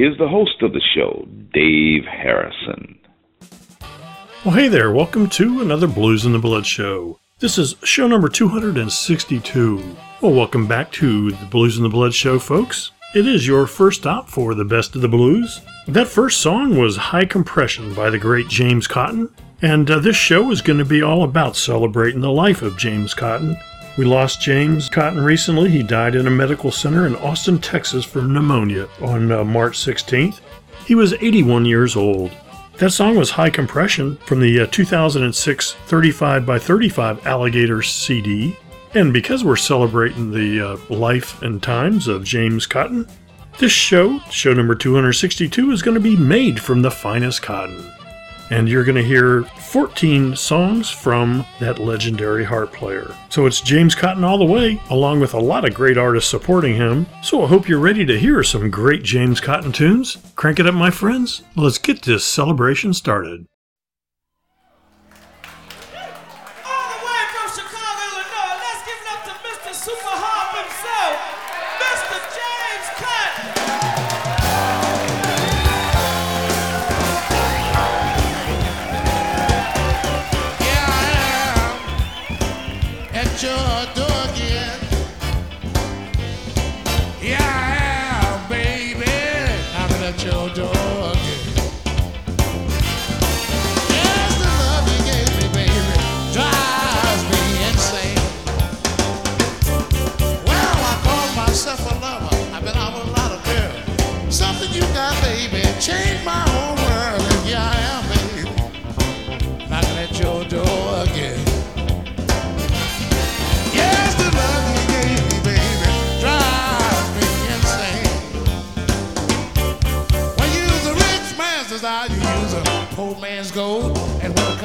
Here's the host of the show, Dave Harrison. Well, hey there. Welcome to another Blues in the Blood show. This is show number 262. Well, welcome back to the Blues in the Blood show, folks. It is your first stop for the best of the blues. That first song was High Compression by the great James Cotton. And uh, this show is going to be all about celebrating the life of James Cotton. We lost James Cotton recently. He died in a medical center in Austin, Texas from pneumonia on uh, March 16th. He was 81 years old. That song was High Compression from the uh, 2006 35 by 35 Alligator CD. And because we're celebrating the uh, life and times of James Cotton, this show, show number 262, is going to be made from the finest cotton. And you're going to hear 14 songs from that legendary harp player. So it's James Cotton all the way, along with a lot of great artists supporting him. So I hope you're ready to hear some great James Cotton tunes. Crank it up, my friends. Let's get this celebration started.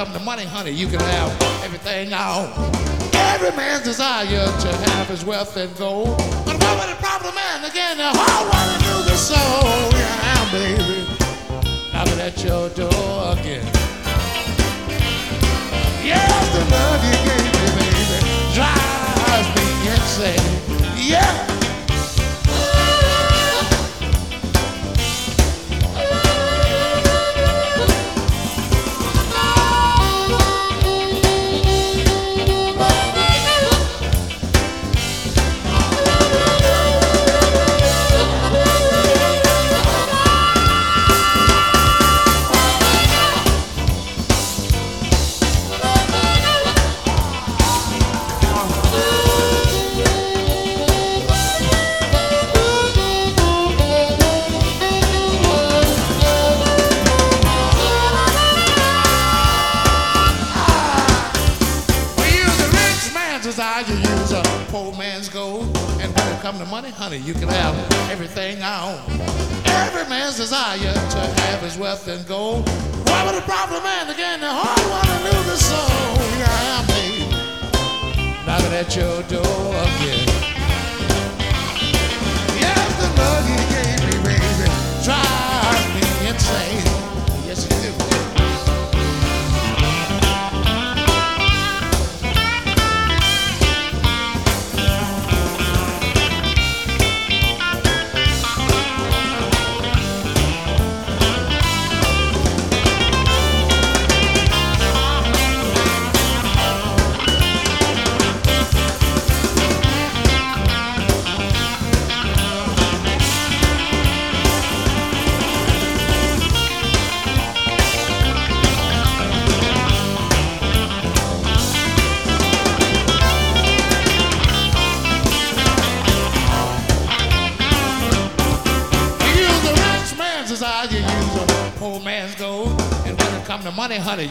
Comes to money, honey, you can have everything I. Every man's desire to have his wealth and gold. But what would the problem man again? The whole world knew the soul. Yeah, baby. Knocking at your door again. Yes, the love you gave me, baby, drives me insane. Yeah.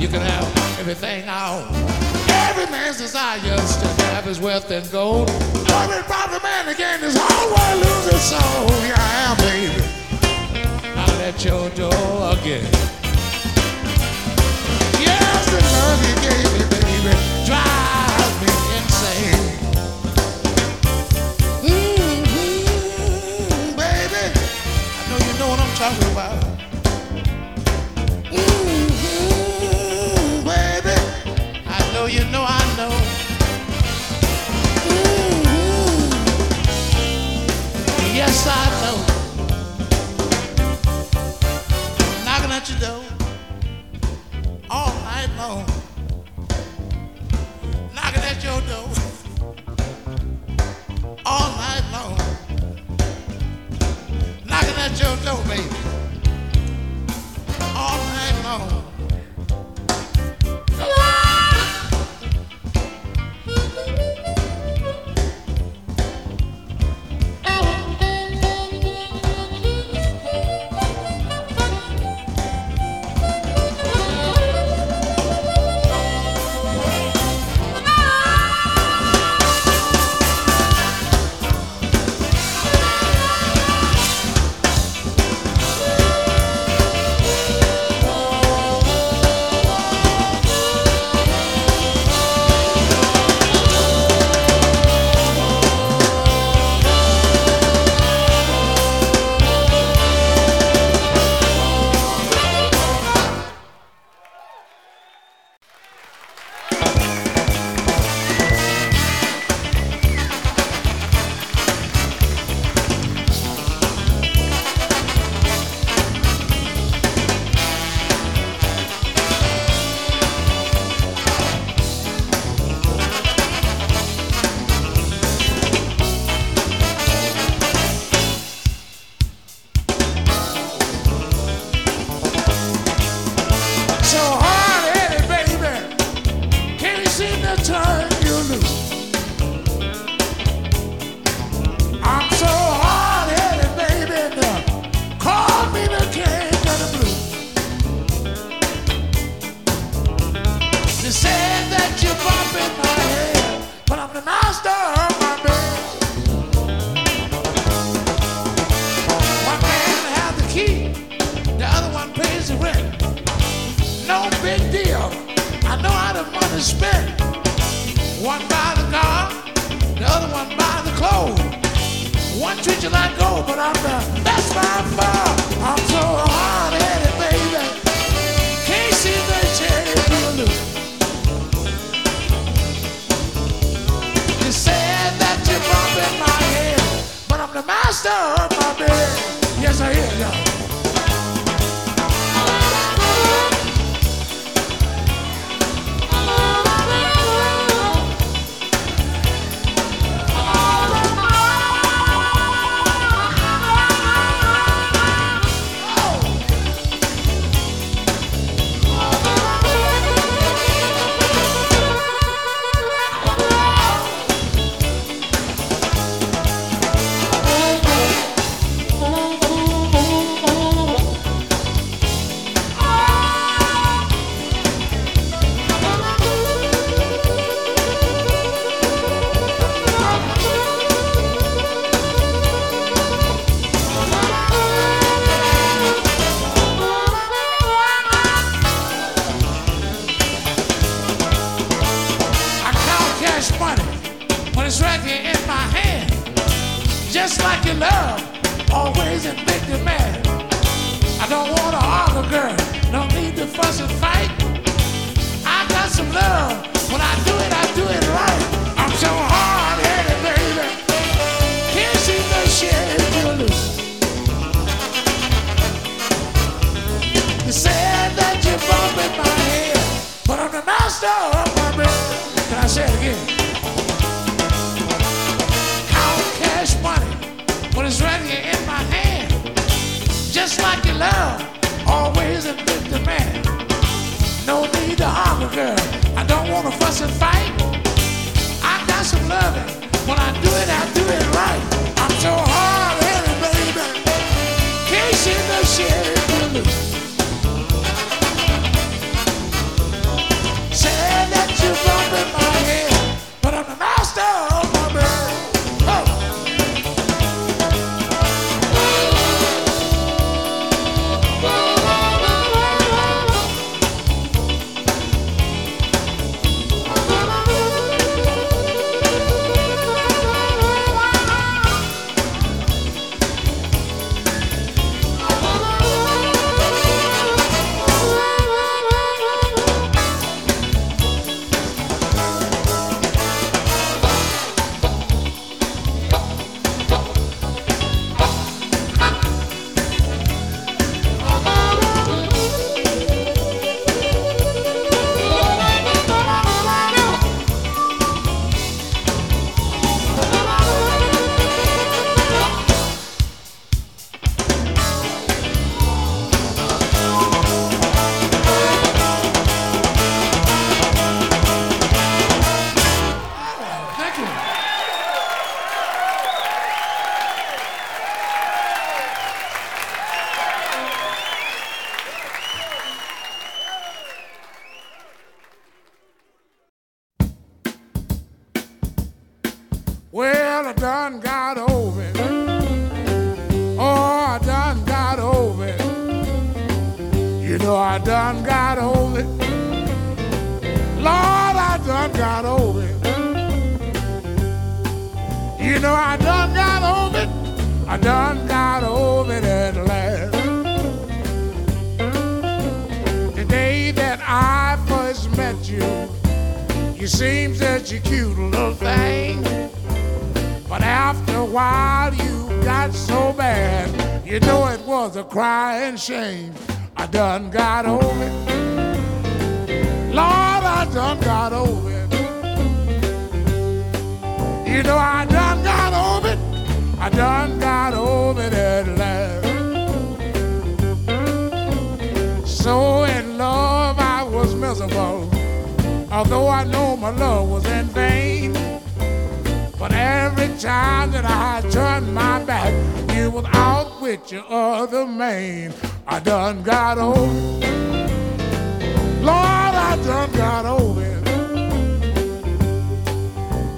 You can have everything I own. Every man's desire is to have his wealth and gold. The problem man again is whole world lose its soul. Am, baby. I'll at your door again. Yes, the love you gave me, baby, drives me insane. Mm-hmm, baby. I know you know what I'm talking about. At your door all night long. Knocking at your door all night long knocking at your door, baby,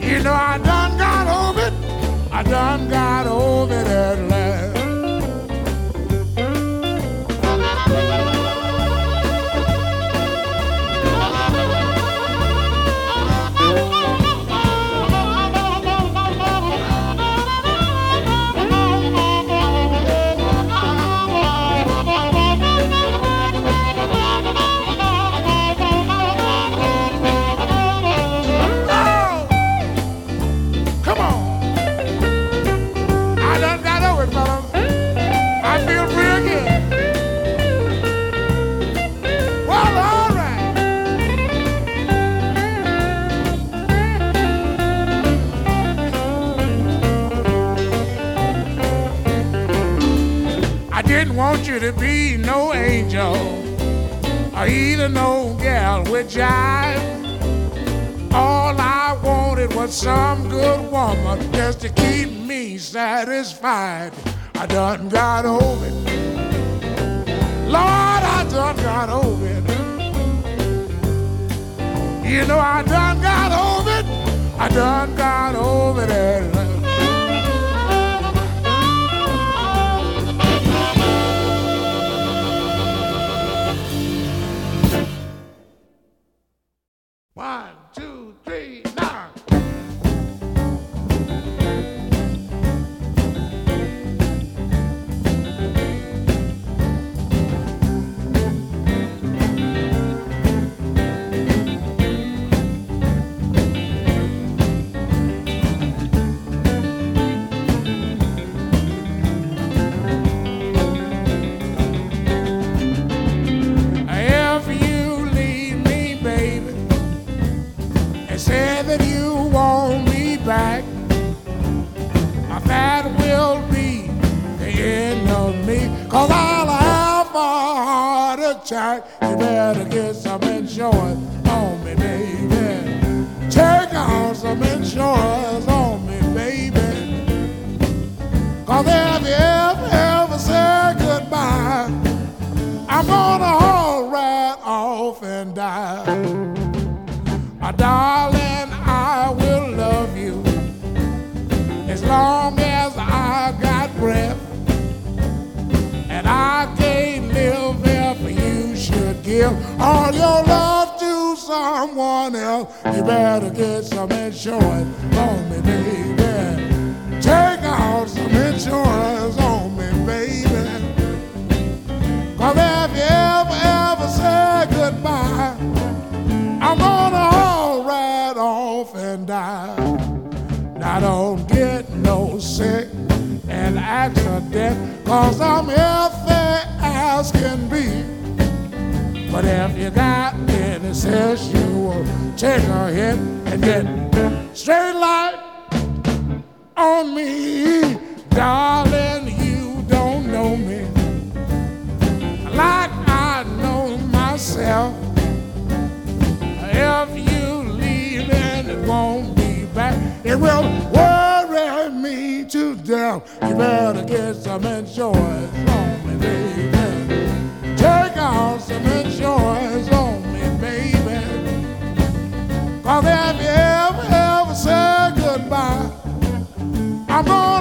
You know I done got over it. I done got over it at last. Or either no gal with jive. All I wanted was some good woman just to keep me satisfied. I done got over it. Lord, I done got over it. You know I done got over it. I done got over it. Cause I'll have a heart attack. You better get some insurance on me, baby. Take out some insurance on me, baby. Cause if you else. You better get some insurance on me, baby. Take out some insurance on me, baby. Cause if you ever, ever say goodbye, I'm gonna haul right off and die. Now don't get no sick and accident, cause I'm healthy as can be. But if you got any sense, you will take a hit and get straight light on me. Darling, you don't know me like I know myself. If you leave and it won't be back, it will worry me to death. You better get some insurance on me, baby. Take out some Cause if you ever, ever say goodbye, I'm gonna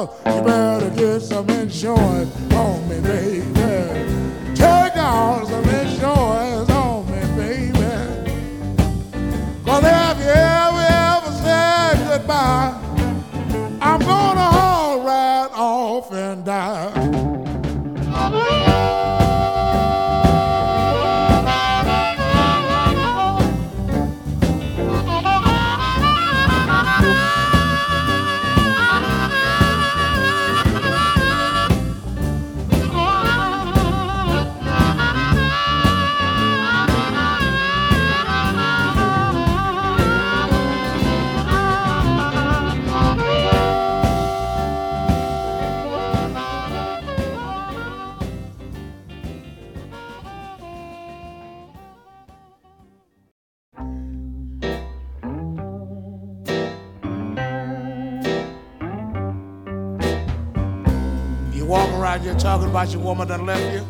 You better get some insurance on me, baby. Around here talking about your woman that left you.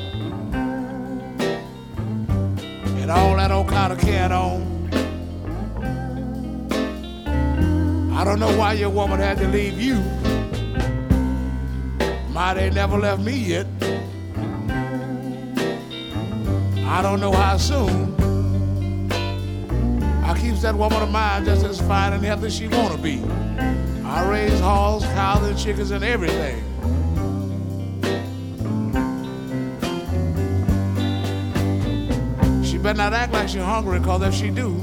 And all that old kind of carrying on. I don't know why your woman had to leave you. My, they never left me yet. I don't know how soon. I keeps that woman of mine just as fine and healthy as she wanna be. I raise hogs, cows, and chickens and everything. Better not act like she's hungry, cause if she do,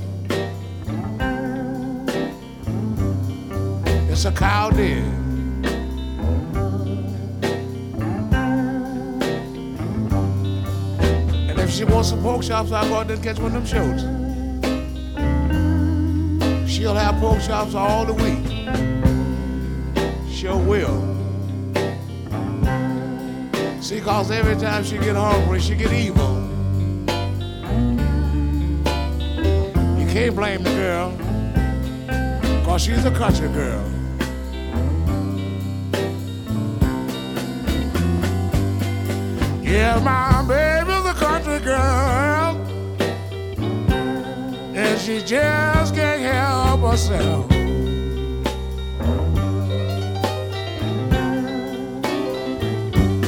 it's a cow dead. And if she wants some pork chops, I'll go out there and catch one of them shows. She'll have pork chops all the week. Sure will. See, cause every time she get hungry, she get evil. Can't blame the girl, cause she's a country girl. Yeah, my baby's a country girl, and she just can't help herself.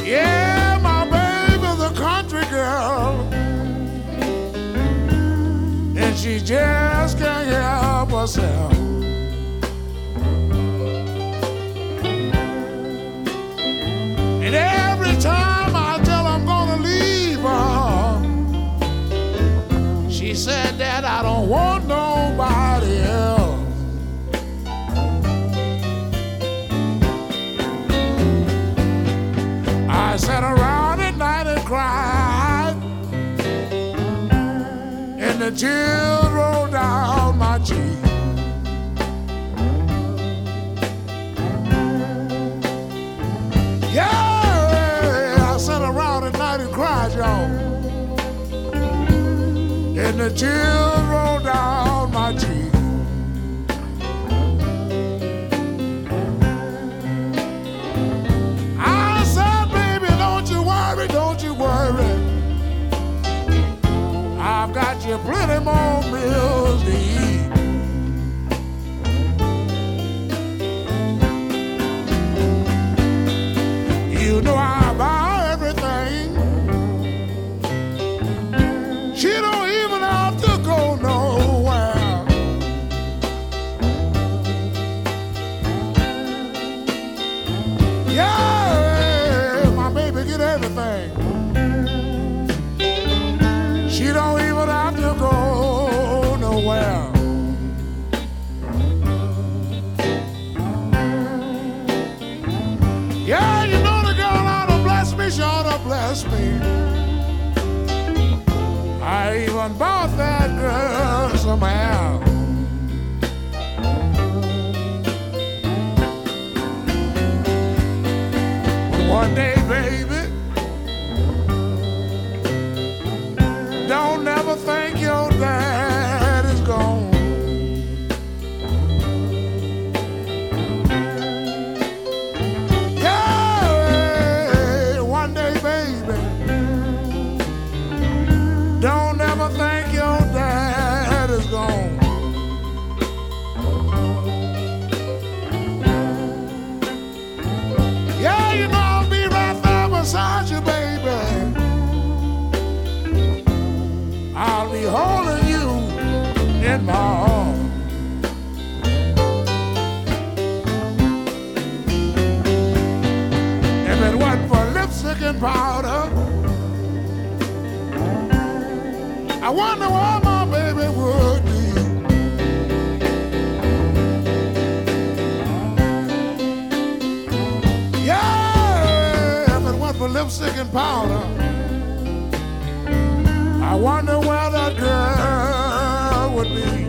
Yeah, my baby's a country girl, and she just help. And every time I tell I'm gonna leave her, she said that I don't want nobody else. I sat around at night and cried, and the tears and the don't lipstick and powder, I wonder where that girl would be.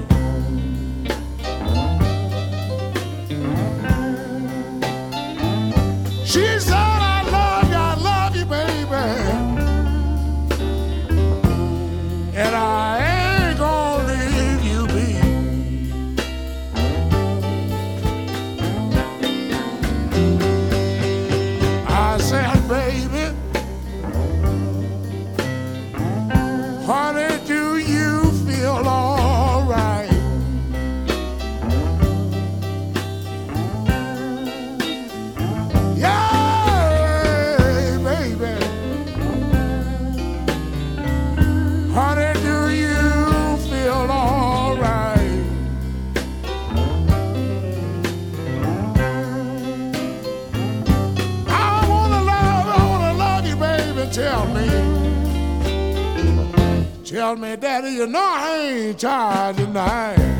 tell me, tell me, Daddy, you know I ain't tired tonight.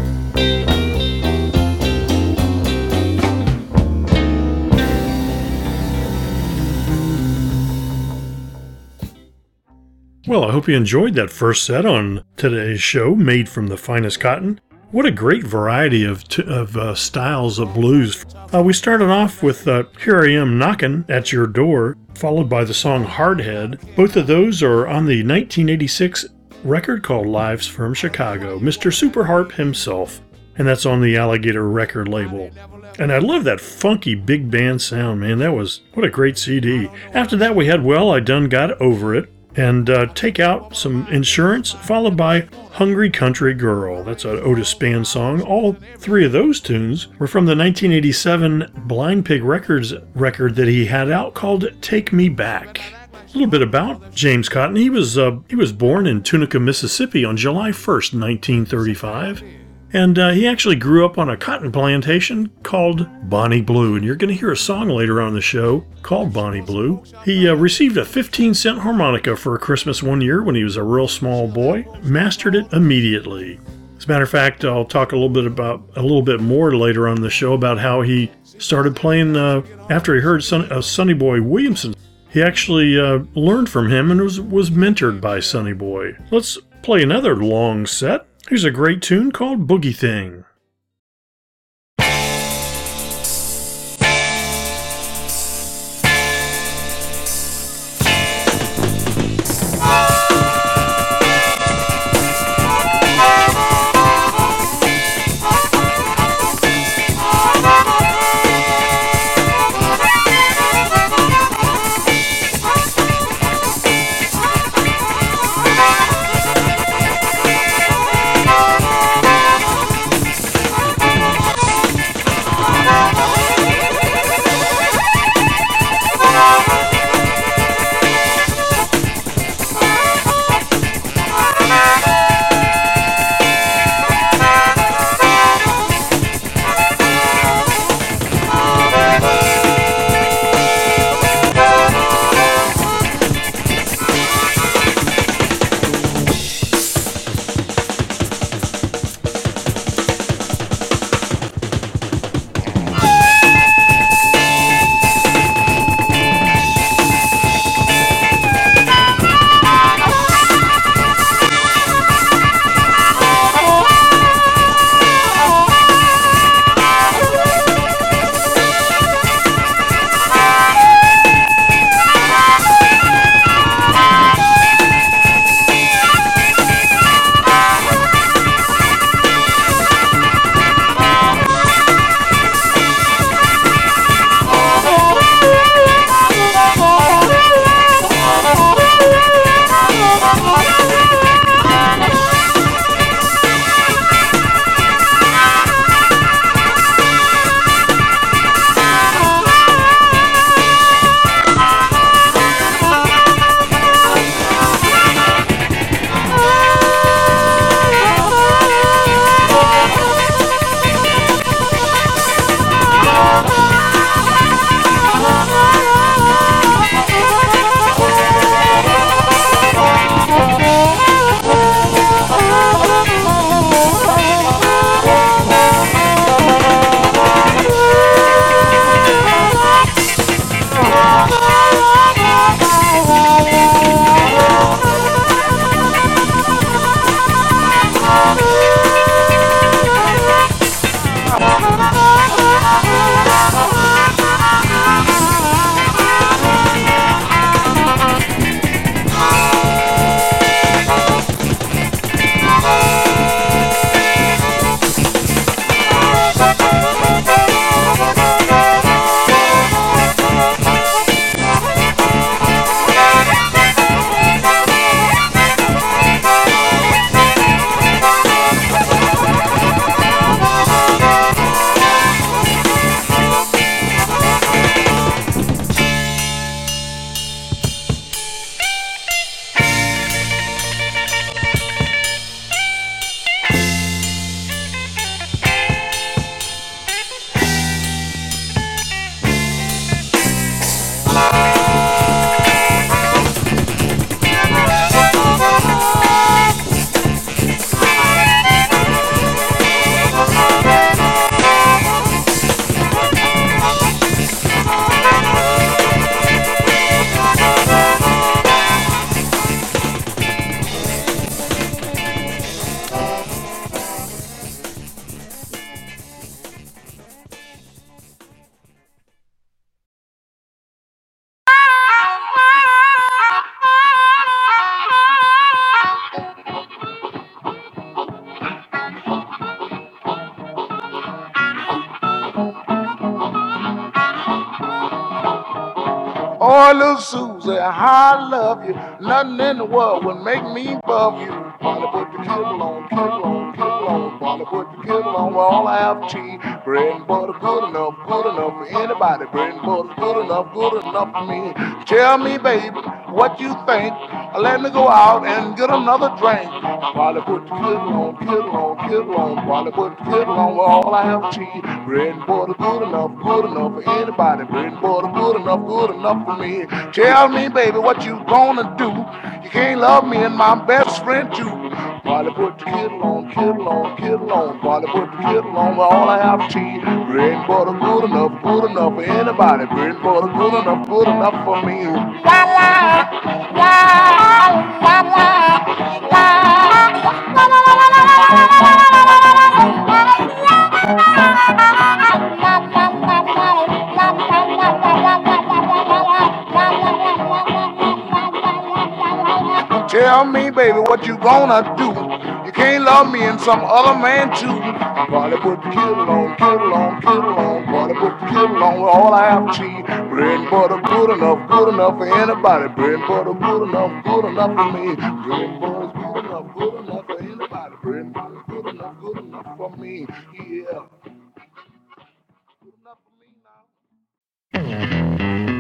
Well, I hope you enjoyed that first set on today's show, Made from the Finest Cotton. What a great variety of, t- of uh, styles of blues. Uh, we started off with uh, Here I Am Knockin' at Your Door, followed by the song Hardhead. Both of those are on the 1986 record called Lives from Chicago, Mr. Superharp himself, and that's on the Alligator record label. And I love that funky big band sound, man. That was what a great CD. After that, we had Well, I Done Got Over It, and uh, Take Out Some Insurance, followed by Hungry Country Girl. That's an Otis Spann song. All three of those tunes were from the 1987 Blind Pig Records record that he had out called Take Me Back. A little bit about James Cotton. He was uh, he was born in Tunica, Mississippi on July 1st, 1935. And uh, he actually grew up on a cotton plantation called Bonnie Blue. And you're going to hear a song later on the show called Bonnie Blue. He uh, received a 15 cent harmonica for Christmas one year when he was a real small boy, mastered it immediately. As a matter of fact, I'll talk a little bit about a little bit more later on the show about how he started playing uh, after he heard Son- uh, Sonny Boy Williamson. He actually uh, learned from him and was, was mentored by Sonny Boy. Let's play another long set. Here's a great tune called Boogie Thing. Little Susie, I love you. Nothing in the world would make me above you. Polly put the kettle on, kettle on, kettle on. Polly put the kettle on, all I have cheese. Bread and butter good enough, good enough for anybody. Bread and butter good enough, good enough for me. Tell me, baby, what you think. Let me go out and get another drink. Polly put the kettle on, kettle on, kettle on. Polly put the kettle on, well, all I have cheese. Bread and butter good enough, good enough for anybody. Bread and butter good enough, good enough for me. Tell me, baby, what you gonna do? You can't love me and my best friend too. Polly put the kettle on, kettle on, kettle on. Polly put the kettle on, well, all I have cheese. Bread and butter good enough, good enough for anybody. Bread and butter good enough, good enough for me. Tell me, baby, what you gonna do? You can't love me and some other man too. Polly put the kettle on, kettle on, kettle on. Polly put the kettle on with all I have to cheese. Bread and butter good enough, good enough for anybody. Bread and butter good enough, good enough for me. Bread and butter's good enough, good enough for anybody. Bread and butter good enough, good enough for me. Yeah. Good enough for me now.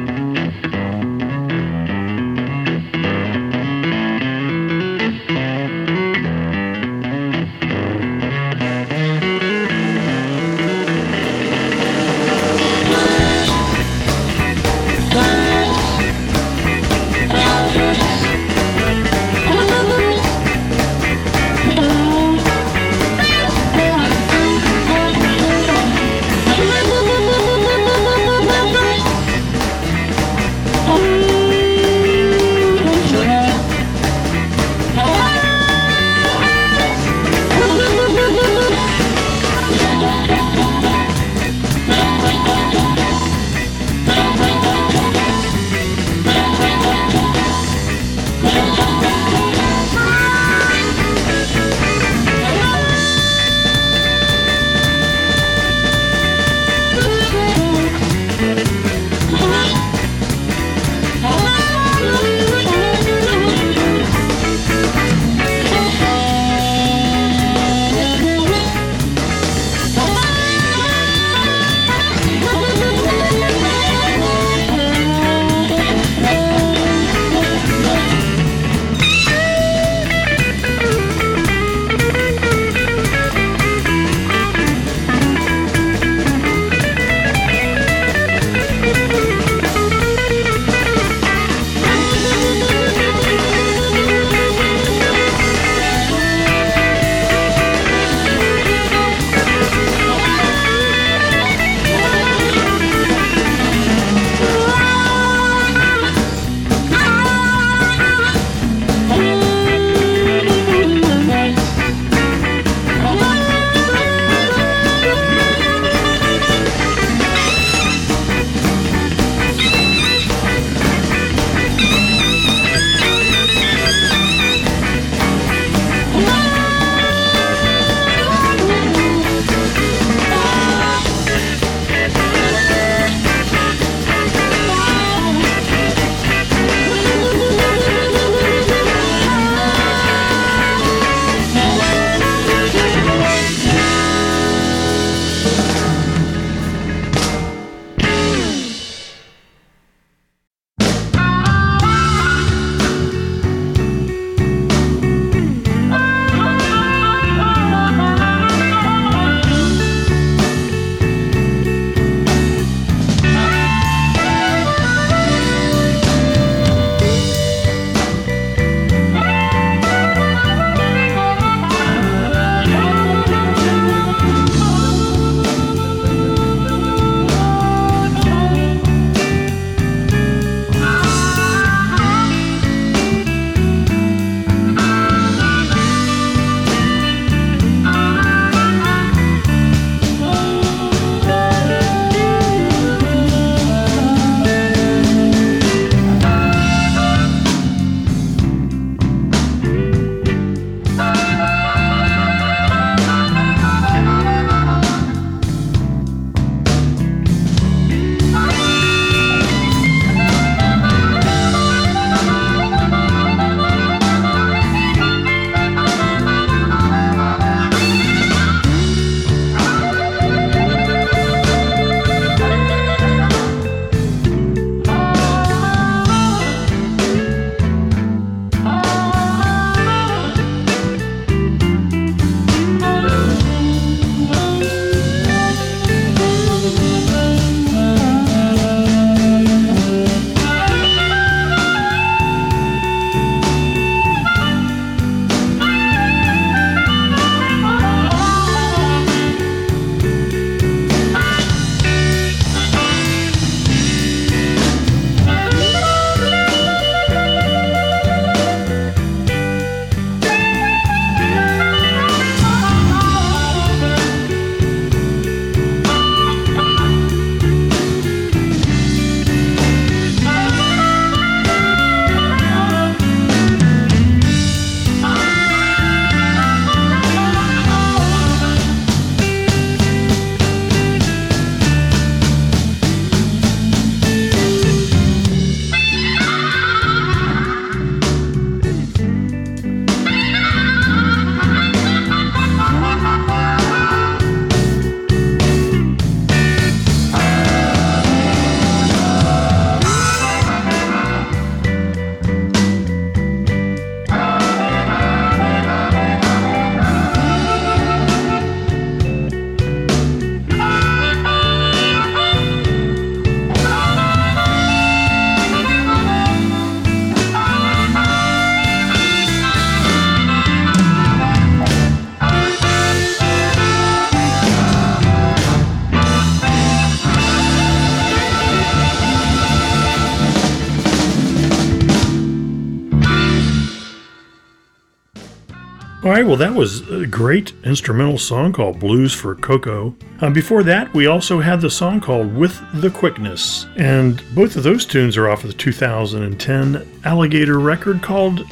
That was a great instrumental song called Blues for Koko. Uh, before that, we also had the song called With the Quickness. And both of those tunes are off of the 2010 Alligator record called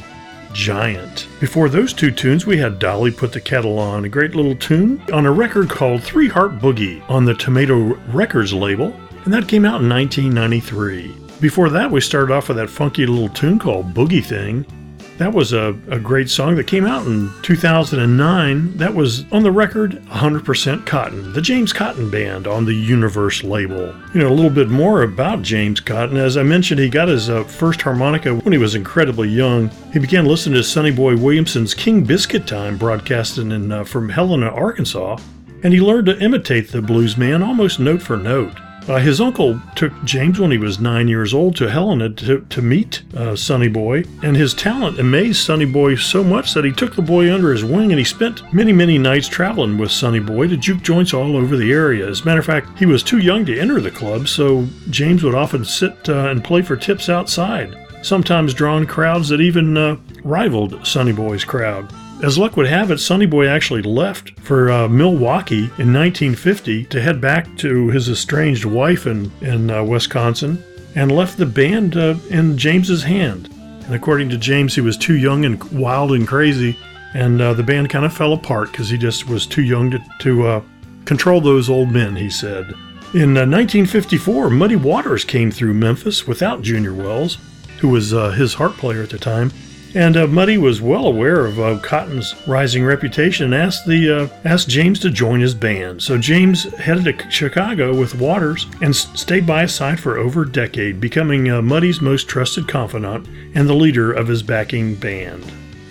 Giant. Before those two tunes, we had Dolly Put the Kettle On, a great little tune on a record called Three Harp Boogie on the Tomato Records label, and that came out in 1993. Before that, we started off with that funky little tune called Boogie Thing. That was a, a great song that came out in 2009. That was on the record 100% Cotton, the James Cotton Band on the Universe label. You know, a little bit more about James Cotton. As I mentioned, he got his uh, first harmonica when he was incredibly young. He began listening to Sonny Boy Williamson's King Biscuit Time broadcasting in, uh, from Helena, Arkansas, and he learned to imitate the blues man almost note for note. Uh, his uncle took James when he was nine years old to Helena to, to meet uh, Sonny Boy, and his talent amazed Sonny Boy so much that he took the boy under his wing and he spent many, many nights traveling with Sonny Boy to juke joints all over the area. As a matter of fact, he was too young to enter the club, so James would often sit uh, and play for tips outside, sometimes drawing crowds that even uh, rivaled Sonny Boy's crowd. As luck would have it, Sonny Boy actually left for uh, Milwaukee in 1950 to head back to his estranged wife in, in uh, Wisconsin and left the band uh, in James's hand. And according to James, he was too young and wild and crazy, and uh, the band kind of fell apart because he just was too young to, to uh, control those old men, he said. In 1954, Muddy Waters came through Memphis without Junior Wells, who was uh, his harp player at the time. And uh, Muddy was well aware of uh, Cotton's rising reputation and asked the uh, asked James to join his band. So James headed to Chicago with Waters and stayed by his side for over a decade, becoming uh, Muddy's most trusted confidant and the leader of his backing band.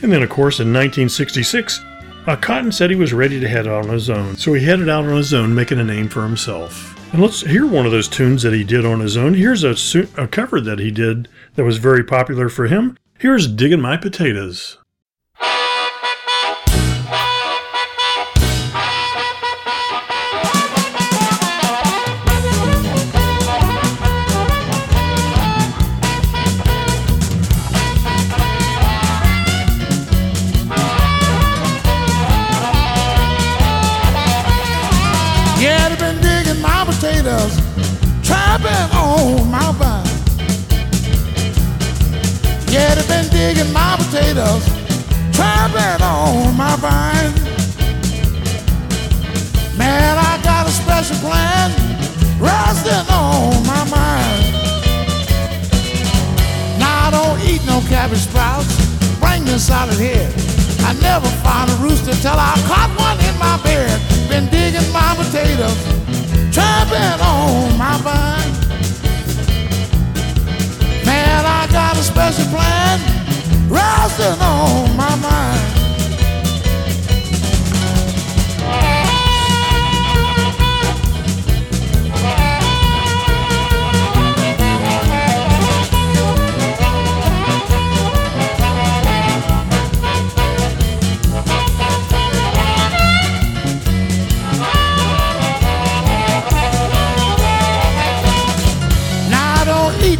And then, of course, in 1966, uh, Cotton said he was ready to head out on his own. So he headed out on his own, making a name for himself. And let's hear one of those tunes that he did on his own. Here's a, a cover that he did that was very popular for him. Here's Digging My Potatoes. Yeah, they've been digging my potatoes, trapping on my vine. Digging my potatoes, trapping on my vine. Man, I got a special plan resting on my mind. Now I don't eat no cabbage sprouts. Bring this out of here. I never found a rooster till I caught one in my bed. Been digging my potatoes, trapping on my vine. Man, I got a special plan resting on my mind.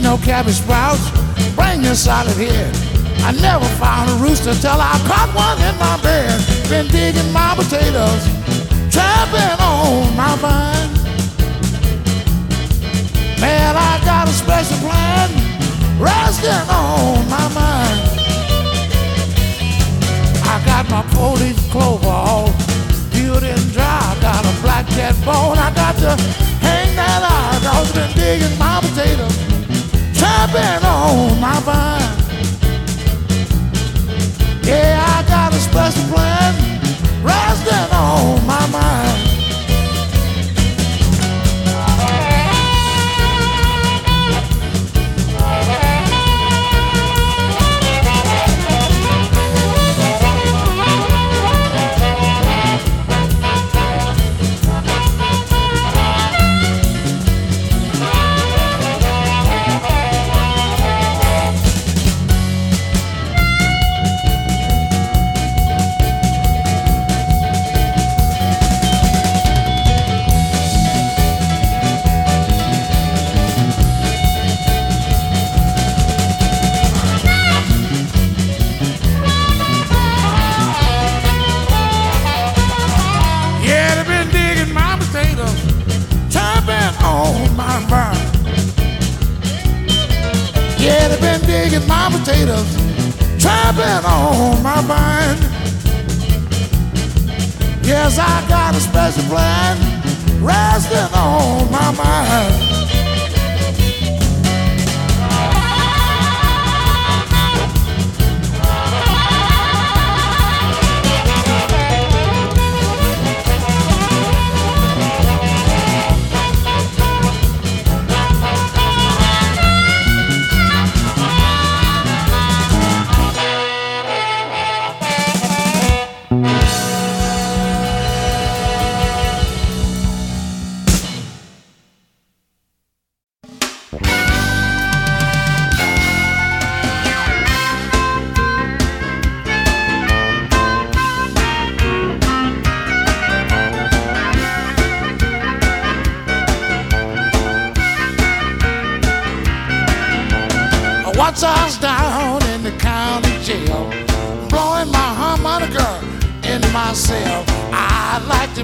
No cabbage sprouts. Bring out of here. I never found a rooster till I caught one in my bed. Been digging my potatoes, trapping on my vine. Man, I got a special plan resting on my mind. I got my four-leaf clover all peeled and dry. I got a black cat bone. I got to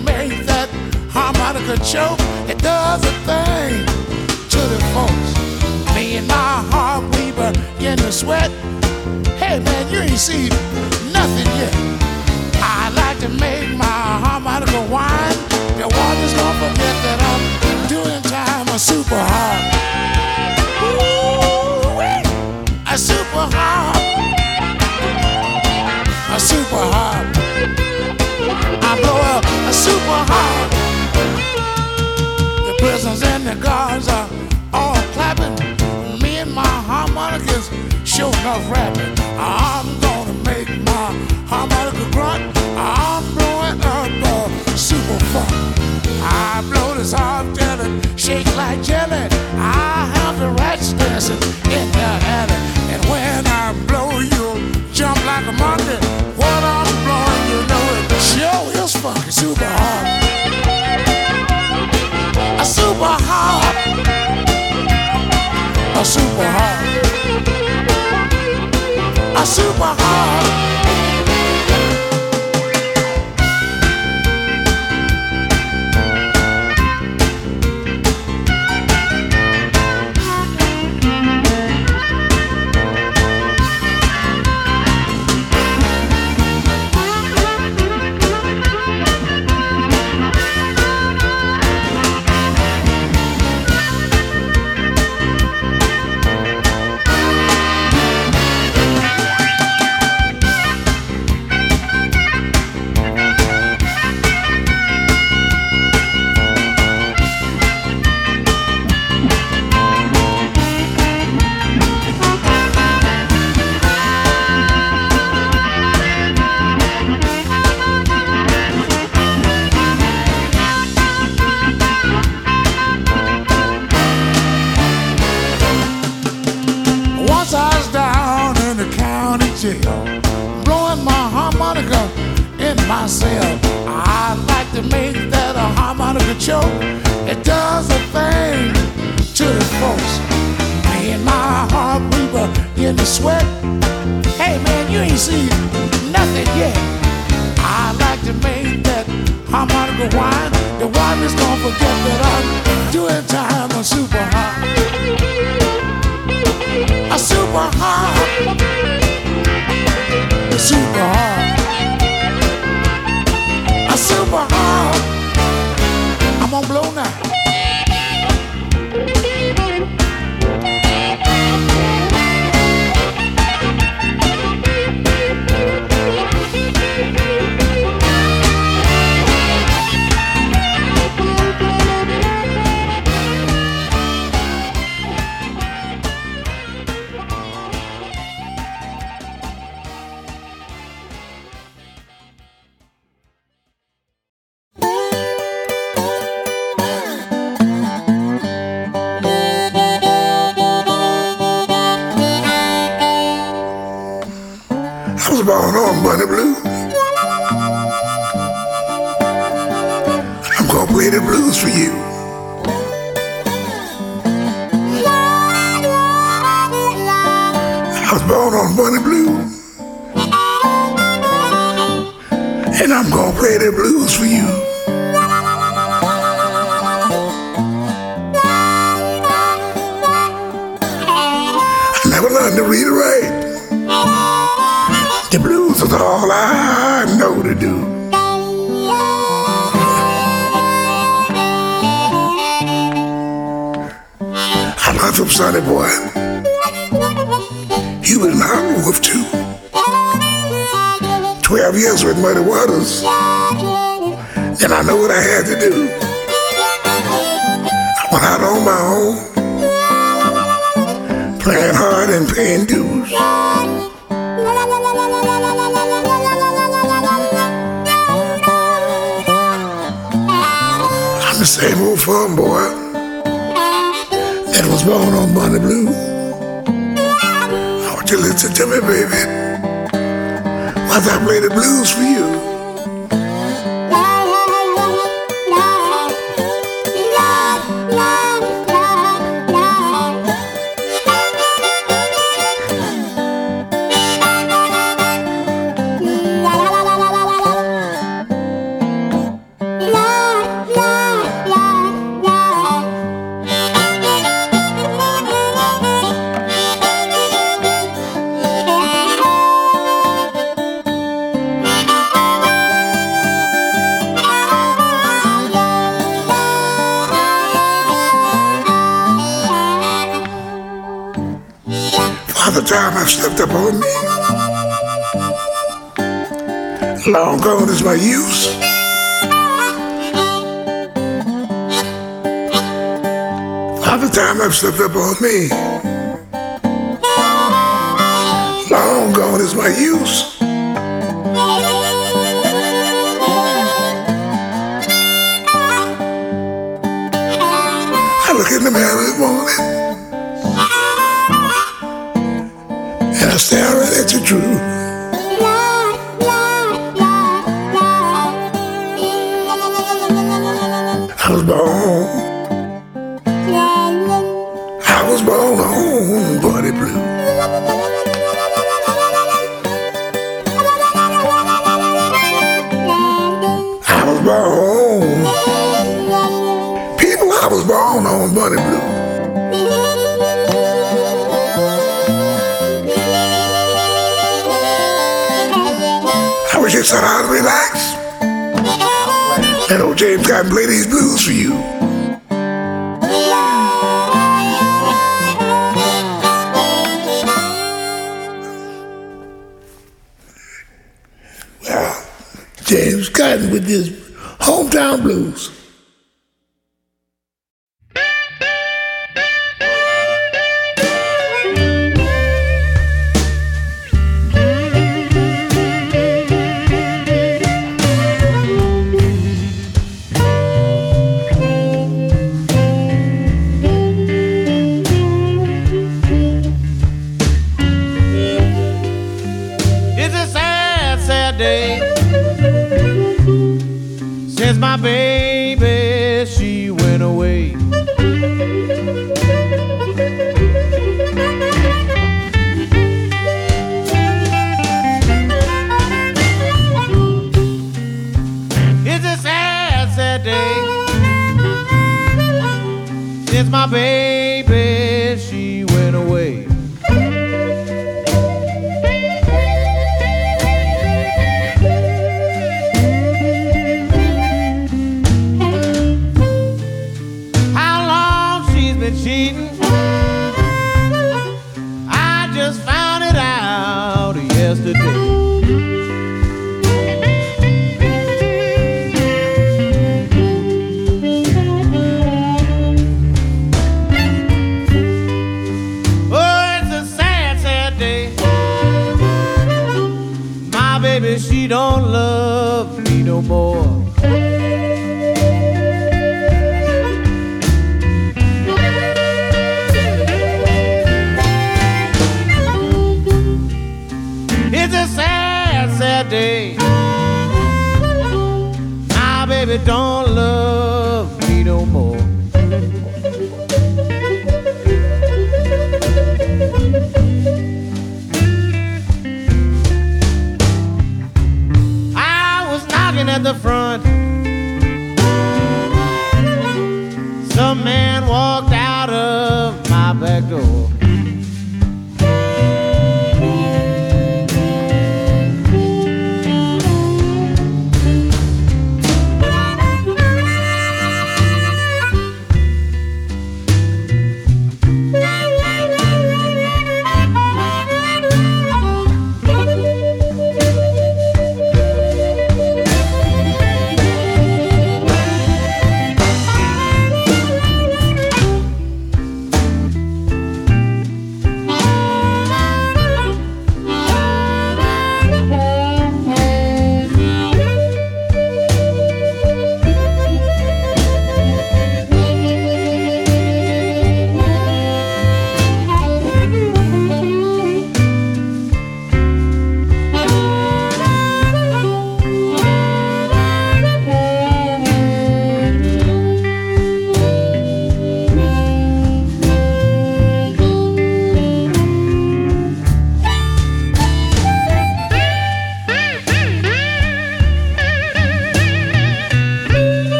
I make that harmonica choke. It does a thing to the folks. Me and my heart, we begin to sweat. Hey man, you ain't seen nothing yet. I like to make my harmonica whine. The is gonna forget that I'm doing time a Super Harp. Ooh-wee. A Super Harp. A Super Harp. I blow up I'm gonna make my harmonica grunt. I'm blowing up a super funk. I blow this hard it shake like jelly. I have the rats dancing in the alley. And when I blow, you jump like a monkey. What I'm blowing, you know it sure is fucking Super Harp. Super hard. And I know what I had to do. I went out on my own. Playing hard and paying dues. I'm the same old farm boy that was born on Bonnie Blue. I want you to listen to me, baby, while I play the blues for you. Father time I've slipped up on me. Long gone is my use. Father time I've slipped up on me. Long gone is my use. Since my baby. She went away. It's a sad, sad day. Since my baby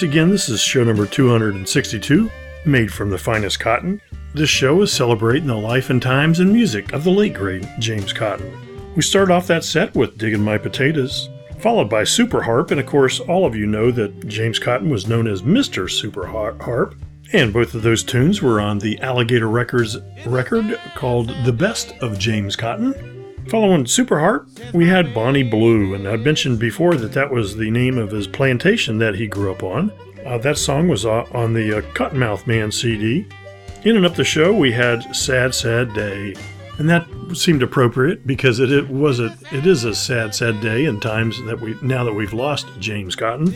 once again, this is show number 262, made from the finest cotton. This show is celebrating the life and times and music of the late great James Cotton. We start off that set with Digging My Potatoes, followed by Super Harp, and of course, all of you know that James Cotton was known as Mr. Super Harp, and both of those tunes were on the Alligator Records record called The Best of James Cotton. Following Super Harp, we had Bonnie Blue, and I'd mentioned before that that was the name of his plantation that he grew up on. Uh, that song was uh, on the uh, Cottonmouth Man CD. In and up the show, we had "Sad Sad Day," and that seemed appropriate because it, it was a it is a sad sad day in times that we now that we've lost James Cotton.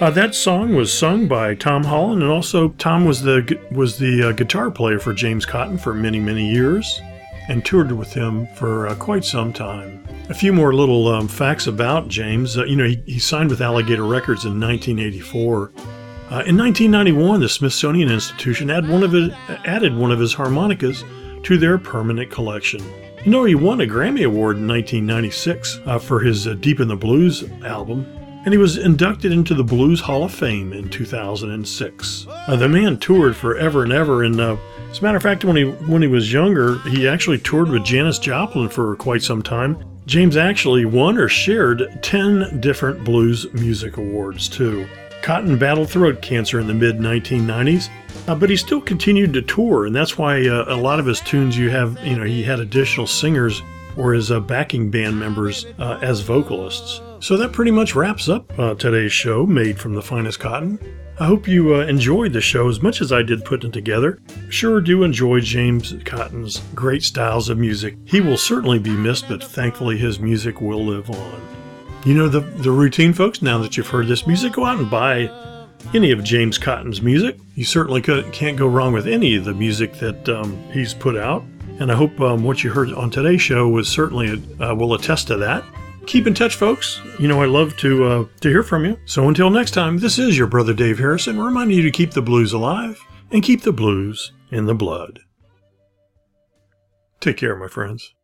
Uh, that song was sung by Tom Holland, and also Tom was the was the uh, guitar player for James Cotton for many many years and toured with him for uh, quite some time. A few more little um, facts about James. Uh, you know, he, he signed with Alligator Records in 1984. Uh, in 1991, the Smithsonian Institution added one added one of his harmonicas to their permanent collection. You know, he won a Grammy Award in 1996 uh, for his uh, Deep in the Blues album, and he was inducted into the Blues Hall of Fame in 2006. Uh, the man toured forever and ever, and as a matter of fact, when he when he was younger, he actually toured with Janis Joplin for quite some time. James actually won or shared 10 different blues music awards too. Cotton battled throat cancer in the mid 1990s, uh, but he still continued to tour, and that's why uh, a lot of his tunes you have, you know, he had additional singers or his uh, backing band members uh, as vocalists. So that pretty much wraps up uh, today's show, made from the finest cotton. I hope you uh, enjoyed the show as much as I did putting it together. Sure do enjoy James Cotton's great styles of music. He will certainly be missed, but thankfully his music will live on. You know the, the routine, folks. Now that you've heard this music, go out and buy any of James Cotton's music. You certainly could, can't go wrong with any of the music that um, he's put out. And I hope um, what you heard on today's show was certainly uh, will attest to that. Keep in touch, folks. You know I love to uh, to hear from you. So until next time, this is your brother Dave Harrison reminding you to keep the blues alive and keep the blues in the blood. Take care, my friends.